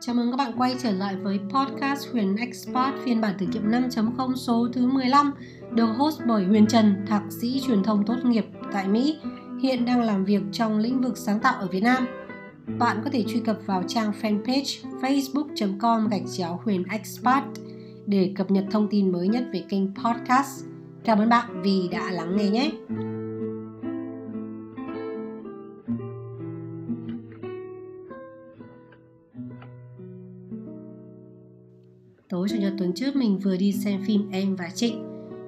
Chào mừng các bạn quay trở lại với podcast Huyền Expert phiên bản thử nghiệm 5.0 số thứ 15 được host bởi Huyền Trần, thạc sĩ truyền thông tốt nghiệp tại Mỹ, hiện đang làm việc trong lĩnh vực sáng tạo ở Việt Nam. Bạn có thể truy cập vào trang fanpage facebook.com gạch chéo Huyền Expert để cập nhật thông tin mới nhất về kênh podcast. Cảm ơn bạn vì đã lắng nghe nhé. Tối chủ nhật tuần trước mình vừa đi xem phim Em và Trịnh.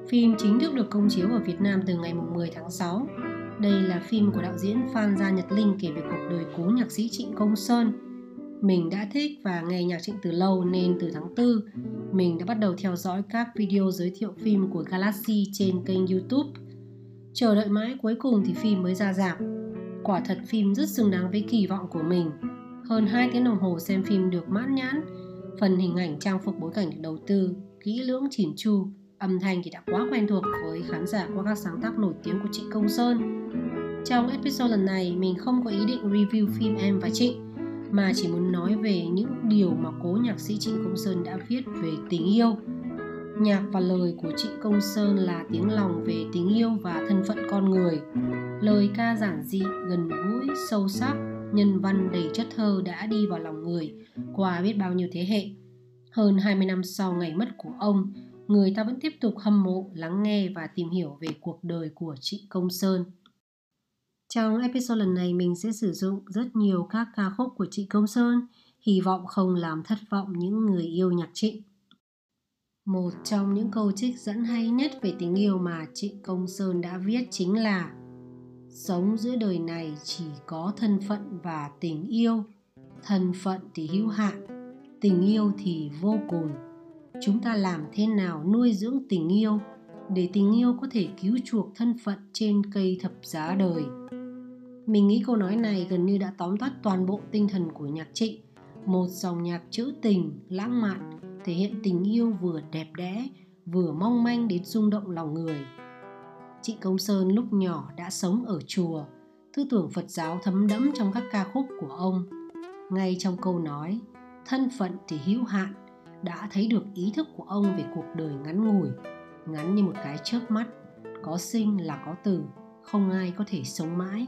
Phim chính thức được công chiếu ở Việt Nam từ ngày 10 tháng 6. Đây là phim của đạo diễn Phan Gia Nhật Linh kể về cuộc đời cố nhạc sĩ Trịnh Công Sơn. Mình đã thích và nghe nhạc Trịnh từ lâu nên từ tháng 4, mình đã bắt đầu theo dõi các video giới thiệu phim của Galaxy trên kênh YouTube. Chờ đợi mãi cuối cùng thì phim mới ra rạp. Quả thật phim rất xứng đáng với kỳ vọng của mình. Hơn 2 tiếng đồng hồ xem phim được mãn nhãn, Phần hình ảnh trang phục bối cảnh được đầu tư kỹ lưỡng chỉn chu, âm thanh thì đã quá quen thuộc với khán giả qua các sáng tác nổi tiếng của chị Công Sơn. Trong episode lần này, mình không có ý định review phim Em và Trịnh, mà chỉ muốn nói về những điều mà cố nhạc sĩ Trịnh Công Sơn đã viết về tình yêu. Nhạc và lời của Trịnh Công Sơn là tiếng lòng về tình yêu và thân phận con người. Lời ca giản dị, gần gũi, sâu sắc, nhân văn đầy chất thơ đã đi vào lòng người qua biết bao nhiêu thế hệ. Hơn 20 năm sau ngày mất của ông, người ta vẫn tiếp tục hâm mộ, lắng nghe và tìm hiểu về cuộc đời của chị Công Sơn. Trong episode lần này mình sẽ sử dụng rất nhiều các ca khúc của chị Công Sơn, hy vọng không làm thất vọng những người yêu nhạc trịnh. Một trong những câu trích dẫn hay nhất về tình yêu mà Trịnh Công Sơn đã viết chính là sống giữa đời này chỉ có thân phận và tình yêu. Thân phận thì hữu hạn, tình yêu thì vô cùng. Chúng ta làm thế nào nuôi dưỡng tình yêu để tình yêu có thể cứu chuộc thân phận trên cây thập giá đời? Mình nghĩ câu nói này gần như đã tóm tắt toàn bộ tinh thần của nhạc trịnh, một dòng nhạc trữ tình, lãng mạn, thể hiện tình yêu vừa đẹp đẽ, vừa mong manh đến rung động lòng người. Chị Công Sơn lúc nhỏ đã sống ở chùa, tư tưởng Phật giáo thấm đẫm trong các ca khúc của ông. Ngay trong câu nói, thân phận thì hữu hạn, đã thấy được ý thức của ông về cuộc đời ngắn ngủi, ngắn như một cái chớp mắt, có sinh là có tử, không ai có thể sống mãi.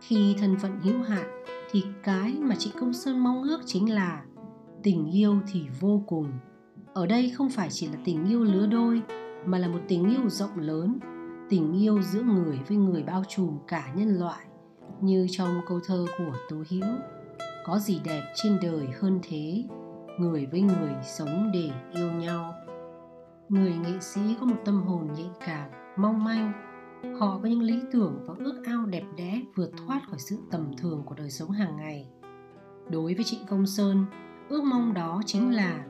Khi thân phận hữu hạn thì cái mà chị Công Sơn mong ước chính là tình yêu thì vô cùng. Ở đây không phải chỉ là tình yêu lứa đôi mà là một tình yêu rộng lớn tình yêu giữa người với người bao trùm cả nhân loại, như trong câu thơ của tố hữu, có gì đẹp trên đời hơn thế, người với người sống để yêu nhau. Người nghệ sĩ có một tâm hồn nhạy cảm, mong manh. Họ có những lý tưởng và ước ao đẹp đẽ vượt thoát khỏi sự tầm thường của đời sống hàng ngày. Đối với trịnh công sơn, ước mong đó chính là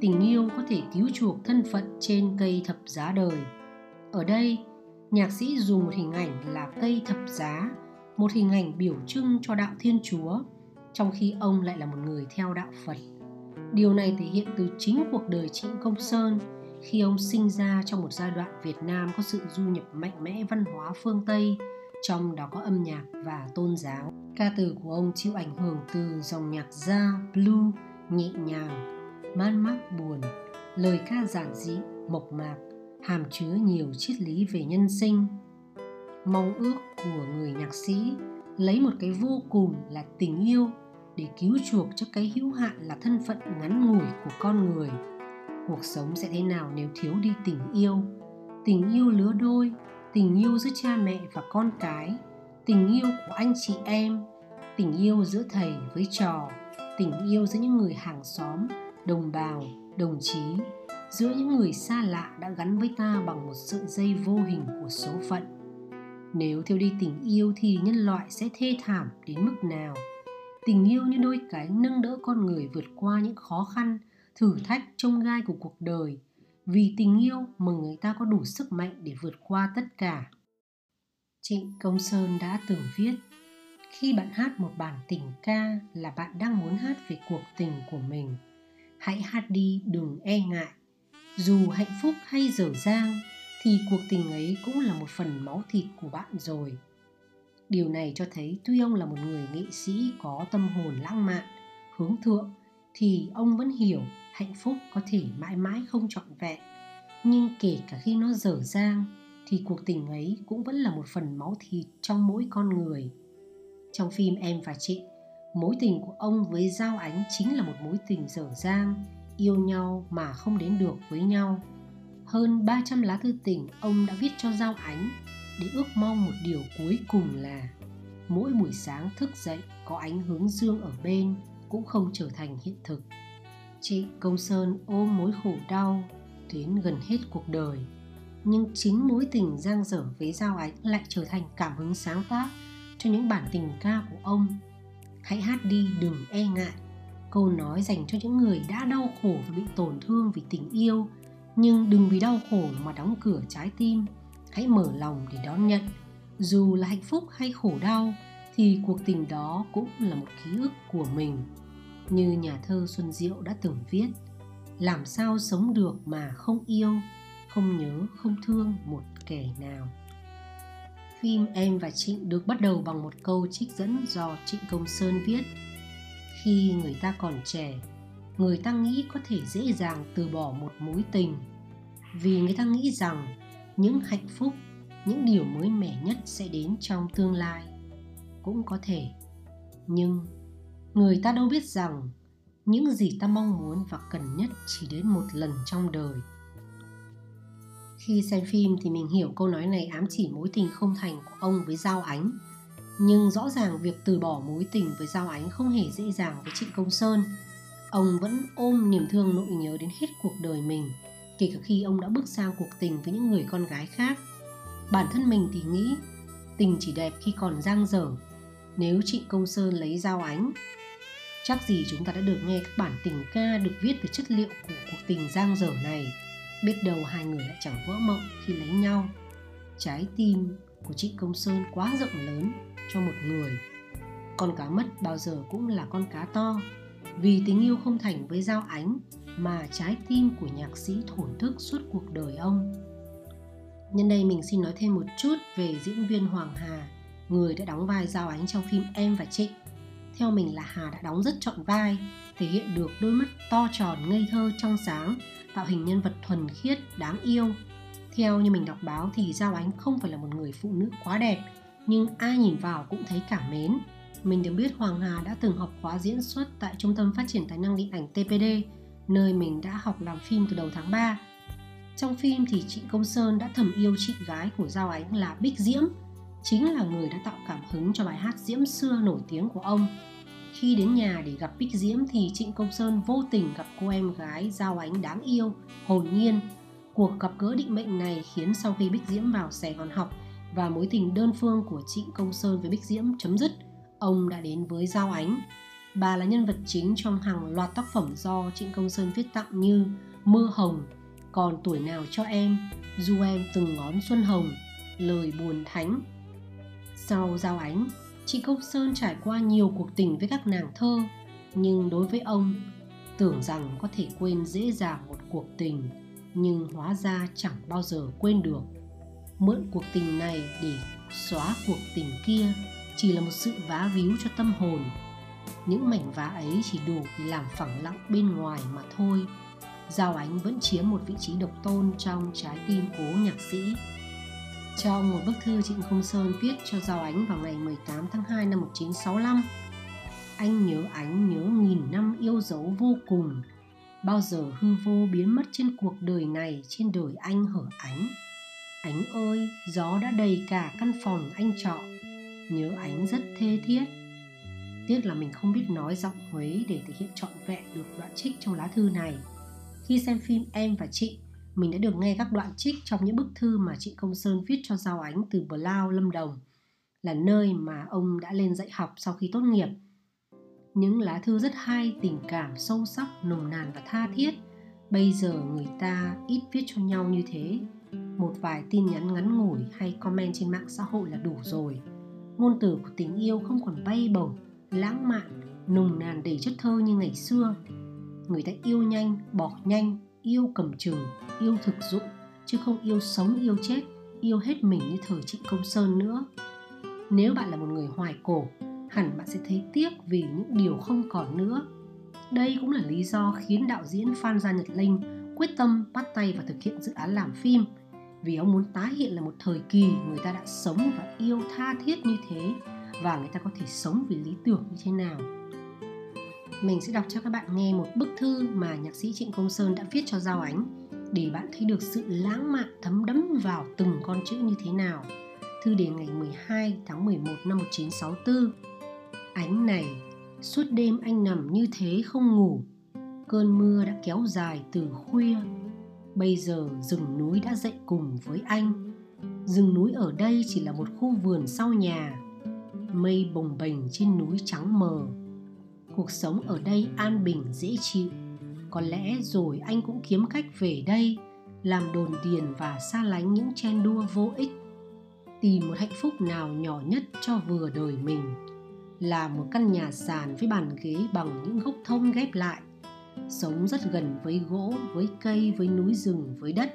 tình yêu có thể cứu chuộc thân phận trên cây thập giá đời. Ở đây nhạc sĩ dùng một hình ảnh là cây thập giá, một hình ảnh biểu trưng cho đạo Thiên Chúa, trong khi ông lại là một người theo đạo Phật. Điều này thể hiện từ chính cuộc đời Trịnh Công Sơn khi ông sinh ra trong một giai đoạn Việt Nam có sự du nhập mạnh mẽ văn hóa phương Tây, trong đó có âm nhạc và tôn giáo. Ca từ của ông chịu ảnh hưởng từ dòng nhạc gia, blue, nhẹ nhàng, man mác buồn, lời ca giản dị, mộc mạc hàm chứa nhiều triết lý về nhân sinh. Mong ước của người nhạc sĩ lấy một cái vô cùng là tình yêu để cứu chuộc cho cái hữu hạn là thân phận ngắn ngủi của con người. Cuộc sống sẽ thế nào nếu thiếu đi tình yêu? Tình yêu lứa đôi, tình yêu giữa cha mẹ và con cái, tình yêu của anh chị em, tình yêu giữa thầy với trò, tình yêu giữa những người hàng xóm, đồng bào, đồng chí giữa những người xa lạ đã gắn với ta bằng một sợi dây vô hình của số phận. Nếu thiếu đi tình yêu thì nhân loại sẽ thê thảm đến mức nào? Tình yêu như đôi cánh nâng đỡ con người vượt qua những khó khăn, thử thách trông gai của cuộc đời. Vì tình yêu mà người ta có đủ sức mạnh để vượt qua tất cả. Trịnh công sơn đã từng viết, khi bạn hát một bản tình ca là bạn đang muốn hát về cuộc tình của mình. Hãy hát đi, đừng e ngại dù hạnh phúc hay dở dang, thì cuộc tình ấy cũng là một phần máu thịt của bạn rồi. Điều này cho thấy tuy ông là một người nghệ sĩ có tâm hồn lãng mạn, hướng thượng, thì ông vẫn hiểu hạnh phúc có thể mãi mãi không trọn vẹn. Nhưng kể cả khi nó dở dang, thì cuộc tình ấy cũng vẫn là một phần máu thịt trong mỗi con người. Trong phim em và chị, mối tình của ông với giao ánh chính là một mối tình dở dang yêu nhau mà không đến được với nhau. Hơn 300 lá thư tình ông đã viết cho giao ánh để ước mong một điều cuối cùng là mỗi buổi sáng thức dậy có ánh hướng dương ở bên cũng không trở thành hiện thực. Chị công sơn ôm mối khổ đau đến gần hết cuộc đời, nhưng chính mối tình giang dở với giao ánh lại trở thành cảm hứng sáng tác cho những bản tình ca của ông. Hãy hát đi, đừng e ngại câu nói dành cho những người đã đau khổ và bị tổn thương vì tình yêu. Nhưng đừng vì đau khổ mà đóng cửa trái tim. Hãy mở lòng để đón nhận. Dù là hạnh phúc hay khổ đau, thì cuộc tình đó cũng là một ký ức của mình. Như nhà thơ xuân diệu đã từng viết, làm sao sống được mà không yêu, không nhớ, không thương một kẻ nào. Phim em và trịnh được bắt đầu bằng một câu trích dẫn do trịnh công sơn viết khi người ta còn trẻ, người ta nghĩ có thể dễ dàng từ bỏ một mối tình. Vì người ta nghĩ rằng những hạnh phúc, những điều mới mẻ nhất sẽ đến trong tương lai, cũng có thể. Nhưng người ta đâu biết rằng những gì ta mong muốn và cần nhất chỉ đến một lần trong đời. Khi xem phim thì mình hiểu câu nói này ám chỉ mối tình không thành của ông với giao ánh nhưng rõ ràng việc từ bỏ mối tình với giao ánh không hề dễ dàng với trịnh công sơn. Ông vẫn ôm niềm thương nỗi nhớ đến hết cuộc đời mình, kể cả khi ông đã bước sang cuộc tình với những người con gái khác. Bản thân mình thì nghĩ, tình chỉ đẹp khi còn giang dở. Nếu trịnh công sơn lấy giao ánh, chắc gì chúng ta đã được nghe các bản tình ca được viết từ chất liệu của cuộc tình giang dở này. Biết đâu hai người lại chẳng vỡ mộng khi lấy nhau. Trái tim của trịnh công sơn quá rộng lớn cho một người. Con cá mất bao giờ cũng là con cá to. Vì tình yêu không thành với giao ánh mà trái tim của nhạc sĩ thổn thức suốt cuộc đời ông. Nhân đây mình xin nói thêm một chút về diễn viên hoàng hà, người đã đóng vai giao ánh trong phim em và trịnh theo mình là hà đã đóng rất trọn vai, thể hiện được đôi mắt to tròn ngây thơ trong sáng, tạo hình nhân vật thuần khiết, đáng yêu. Theo như mình đọc báo thì giao ánh không phải là một người phụ nữ quá đẹp nhưng ai nhìn vào cũng thấy cảm mến mình được biết Hoàng Hà đã từng học khóa diễn xuất tại Trung tâm Phát triển Tài năng Điện ảnh TPD, nơi mình đã học làm phim từ đầu tháng 3. Trong phim thì chị Công Sơn đã thầm yêu chị gái của Giao Ánh là Bích Diễm, chính là người đã tạo cảm hứng cho bài hát Diễm xưa nổi tiếng của ông. Khi đến nhà để gặp Bích Diễm thì Trịnh Công Sơn vô tình gặp cô em gái Giao Ánh đáng yêu, hồn nhiên. Cuộc gặp gỡ định mệnh này khiến sau khi Bích Diễm vào Sài Gòn học và mối tình đơn phương của Trịnh Công Sơn với Bích Diễm chấm dứt, ông đã đến với Giao Ánh. Bà là nhân vật chính trong hàng loạt tác phẩm do Trịnh Công Sơn viết tặng như Mưa Hồng, Còn tuổi nào cho em, Du em từng ngón xuân hồng, Lời buồn thánh. Sau Giao Ánh, Trịnh Công Sơn trải qua nhiều cuộc tình với các nàng thơ, nhưng đối với ông, tưởng rằng có thể quên dễ dàng một cuộc tình, nhưng hóa ra chẳng bao giờ quên được. Mượn cuộc tình này để xóa cuộc tình kia chỉ là một sự vá víu cho tâm hồn những mảnh vá ấy chỉ đủ để làm phẳng lặng bên ngoài mà thôi Giao Ánh vẫn chiếm một vị trí độc tôn trong trái tim cố nhạc sĩ. Trong một bức thư Trịnh công Sơn viết cho Giao Ánh vào ngày 18 tháng 2 năm 1965, anh nhớ ánh nhớ nghìn năm yêu dấu vô cùng, bao giờ hư vô biến mất trên cuộc đời này trên đời anh hở ánh. Ánh ơi, gió đã đầy cả căn phòng anh trọ, nhớ ánh rất thê thiết. Tiếc là mình không biết nói giọng Huế để thể hiện trọn vẹn được đoạn trích trong lá thư này. Khi xem phim Em và Chị mình đã được nghe các đoạn trích trong những bức thư mà chị Công Sơn viết cho Giao Ánh từ Bờ Lao, Lâm Đồng là nơi mà ông đã lên dạy học sau khi tốt nghiệp. Những lá thư rất hay, tình cảm, sâu sắc, nồng nàn và tha thiết. Bây giờ người ta ít viết cho nhau như thế một vài tin nhắn ngắn ngủi hay comment trên mạng xã hội là đủ rồi. Ngôn từ của tình yêu không còn bay bổng, lãng mạn nồng nàn đầy chất thơ như ngày xưa. Người ta yêu nhanh, bỏ nhanh, yêu cầm chừng yêu thực dụng, chứ không yêu sống, yêu chết, yêu hết mình như thời trịnh công sơn nữa. Nếu bạn là một người hoài cổ, hẳn bạn sẽ thấy tiếc vì những điều không còn nữa. Đây cũng là lý do khiến đạo diễn Phan Gia Nhật Linh quyết tâm bắt tay vào thực hiện dự án làm phim vì ông muốn tái hiện là một thời kỳ người ta đã sống và yêu tha thiết như thế và người ta có thể sống vì lý tưởng như thế nào. Mình sẽ đọc cho các bạn nghe một bức thư mà nhạc sĩ Trịnh Công Sơn đã viết cho Giao Ánh để bạn thấy được sự lãng mạn thấm đẫm vào từng con chữ như thế nào. Thư đến ngày 12 tháng 11 năm 1964. Ánh này, suốt đêm anh nằm như thế không ngủ. Cơn mưa đã kéo dài từ khuya. Bây giờ rừng núi đã dậy cùng với anh. Rừng núi ở đây chỉ là một khu vườn sau nhà. Mây bồng bềnh trên núi trắng mờ. Cuộc sống ở đây an bình, dễ chịu có lẽ rồi anh cũng kiếm cách về đây, làm đồn điền và xa lánh những chen đua vô ích tìm một hạnh phúc nào nhỏ nhất cho vừa đời mình là một căn nhà sàn với bàn ghế bằng những gốc thông ghép lại sống rất gần với gỗ, với cây, với núi rừng, với đất.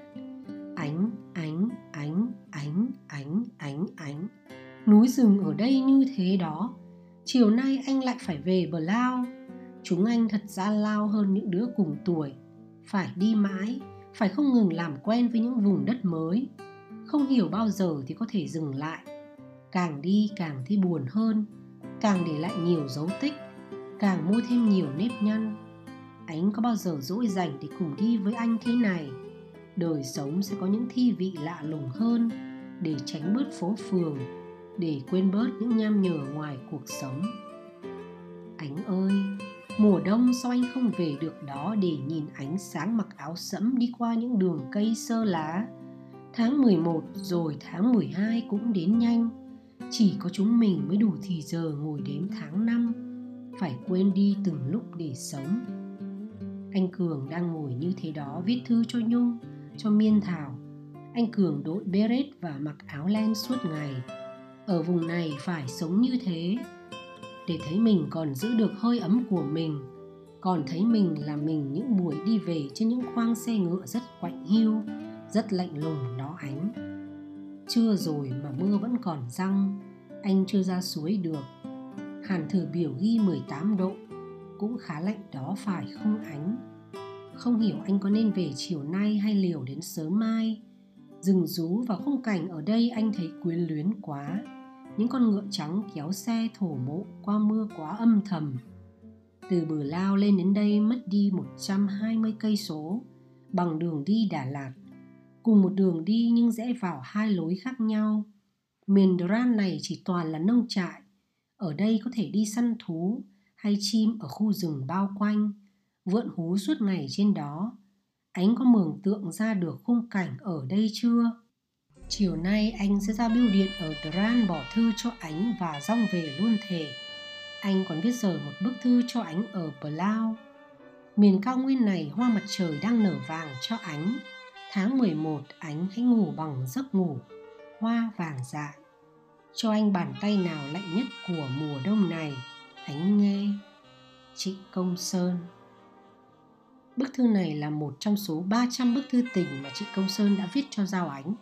Ánh ánh ánh ánh ánh ánh ánh. Núi rừng ở đây như thế đó. Chiều nay anh lại phải về bờ lao. Chúng anh thật ra lao hơn những đứa cùng tuổi. Phải đi mãi, phải không ngừng làm quen với những vùng đất mới. Không hiểu bao giờ thì có thể dừng lại. Càng đi càng thấy buồn hơn. Càng để lại nhiều dấu tích. Càng mua thêm nhiều nếp nhăn ánh có bao giờ dỗi dành để cùng đi với anh thế này đời sống sẽ có những thi vị lạ lùng hơn để tránh bớt phố phường, để quên bớt những nham nhở ngoài cuộc sống ánh ơi, Mùa đông sao anh không về được đó để nhìn ánh sáng mặc áo sẫm đi qua những đường cây sơ lá. Tháng 11 rồi tháng 12 cũng đến nhanh. Chỉ có chúng mình mới đủ thì giờ ngồi đếm tháng 5. Phải quên đi từng lúc để sống. Anh Cường đang ngồi như thế đó viết thư cho Nhung, cho Miên Thảo. Anh Cường đội beret và mặc áo len suốt ngày. Ở vùng này phải sống như thế để thấy mình còn giữ được hơi ấm của mình còn thấy mình là mình những buổi đi về trên những khoang xe ngựa rất quạnh hiu rất lạnh lùng đó ánh trưa rồi mà mưa vẫn còn răng anh chưa ra suối được hàn thử biểu ghi 18 độ cũng khá lạnh đó phải không ánh không hiểu anh có nên về chiều nay hay liều đến sớm mai rừng rú và khung cảnh ở đây anh thấy quyến luyến quá những con ngựa trắng kéo xe thổ mộ qua mưa quá âm thầm. Từ bờ lao lên đến đây mất đi 120 cây số, bằng đường đi Đà Lạt. Cùng một đường đi nhưng rẽ vào hai lối khác nhau. Miền Dran này chỉ toàn là nông trại. Ở đây có thể đi săn thú hay chim ở khu rừng bao quanh, vượn hú suốt ngày trên đó. Ánh có mường tượng ra được khung cảnh ở đây chưa? Chiều nay anh sẽ ra bưu điện ở Dran bỏ thư cho ánh và rong về luôn thể. Anh còn viết rời một bức thư cho ánh ở Blau. Miền cao nguyên này hoa mặt trời đang nở vàng cho ánh. Tháng 11 ánh hãy ngủ bằng giấc ngủ, hoa vàng dại. Cho anh bàn tay nào lạnh nhất của mùa đông này, ánh nghe. Chị Công Sơn Bức thư này là một trong số 300 bức thư tình mà chị Công Sơn đã viết cho Giao Ánh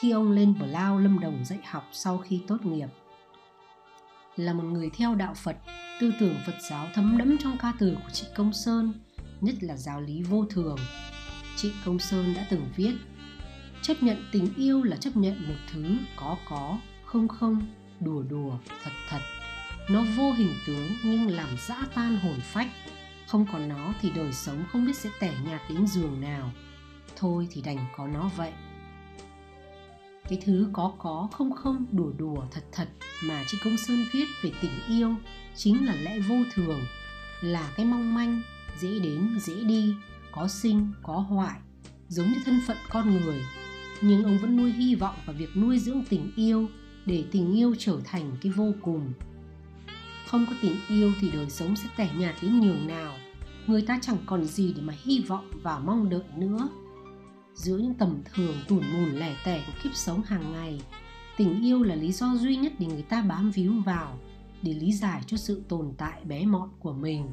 khi ông lên Bờ Lao Lâm Đồng dạy học sau khi tốt nghiệp. Là một người theo đạo Phật, tư tưởng Phật giáo thấm đẫm trong ca từ của chị Công Sơn, nhất là giáo lý vô thường. Chị Công Sơn đã từng viết Chấp nhận tình yêu là chấp nhận một thứ có có, không không, đùa đùa, thật thật. Nó vô hình tướng nhưng làm dã tan hồn phách. Không có nó thì đời sống không biết sẽ tẻ nhạt đến giường nào. Thôi thì đành có nó vậy cái thứ có có không không đùa đùa thật thật mà chị công sơn viết về tình yêu chính là lẽ vô thường, là cái mong manh, dễ đến, dễ đi, có sinh, có hoại, giống như thân phận con người nhưng ông vẫn nuôi hy vọng vào việc nuôi dưỡng tình yêu để tình yêu trở thành cái vô cùng không có tình yêu thì đời sống sẽ tẻ nhạt đến nhường nào. Người ta chẳng còn gì để mà hy vọng và mong đợi nữa. Giữa những tầm thường tủn mùn lẻ tẻ của kiếp sống hàng ngày, tình yêu là lý do duy nhất để người ta bám víu vào, để lý giải cho sự tồn tại bé mọn của mình.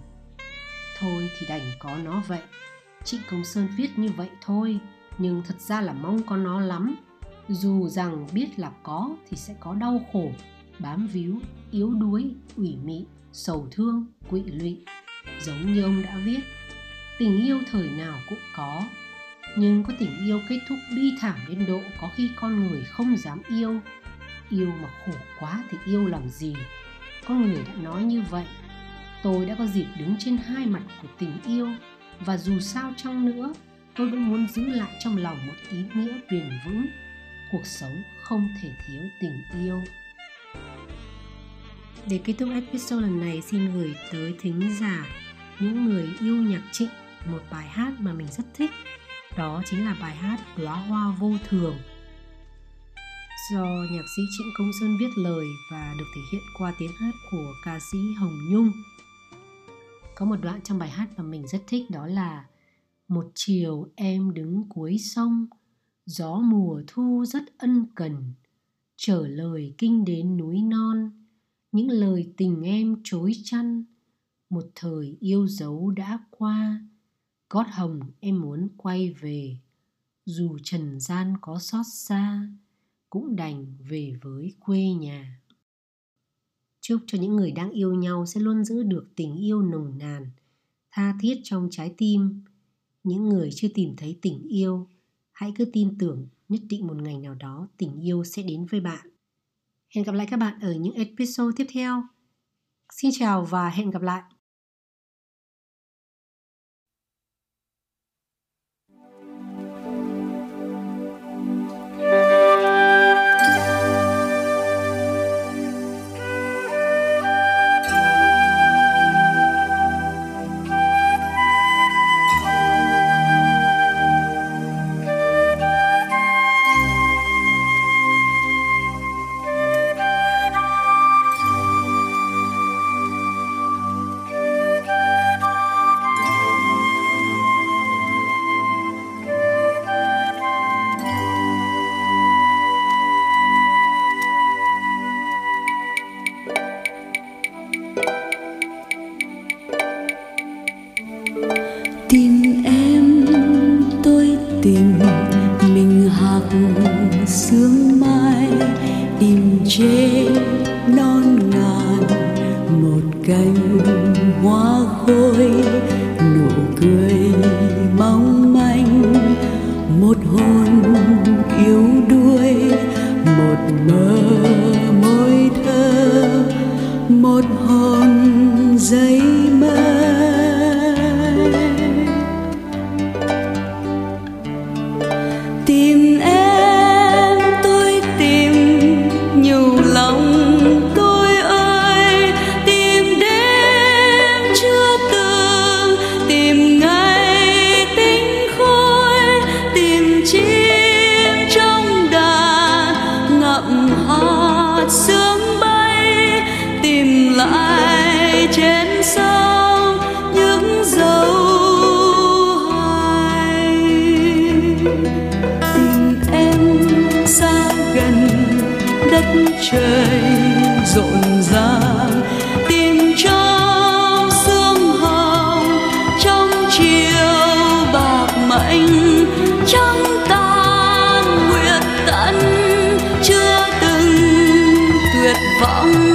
Thôi thì đành có nó vậy. Chị công sơn viết như vậy thôi, nhưng thật ra là mong có nó lắm. Dù rằng biết là có thì sẽ có đau khổ, bám víu yếu đuối ủy mị sầu thương, quỵ lụy. Giống như ông đã viết, tình yêu thời nào cũng có, nhưng có tình yêu kết thúc bi thảm đến độ có khi con người không dám yêu. Yêu mà khổ quá thì yêu làm gì? Con người đã nói như vậy, tôi đã có dịp đứng trên hai mặt của tình yêu, và dù sao chăng nữa, tôi vẫn muốn giữ lại trong lòng một ý nghĩa bền vững. Cuộc sống không thể thiếu tình yêu để kết thúc episode lần này xin gửi tới thính giả những người yêu nhạc trịnh một bài hát mà mình rất thích đó chính là bài hát đóa hoa vô thường do nhạc sĩ Trịnh Công Sơn viết lời và được thể hiện qua tiếng hát của ca sĩ Hồng Nhung. Có một đoạn trong bài hát mà mình rất thích đó là Một chiều em đứng cuối sông, gió mùa thu rất ân cần, trở lời kinh đến núi non, những lời tình em chối chăn, một thời yêu dấu đã qua, gót hồng em muốn quay về, dù trần gian có xót xa, cũng đành về với quê nhà. Chúc cho những người đang yêu nhau sẽ luôn giữ được tình yêu nồng nàn tha thiết trong trái tim. Những người chưa tìm thấy tình yêu hãy cứ tin tưởng nhất định một ngày nào đó tình yêu sẽ đến với bạn hẹn gặp lại các bạn ở những episode tiếp theo. Xin chào và hẹn gặp lại. một hòn dây mơ chơi rộn ràng, tìm trong sương hồng trong chiều bạc mạnh trong tan nguyệt tận chưa từng tuyệt vọng.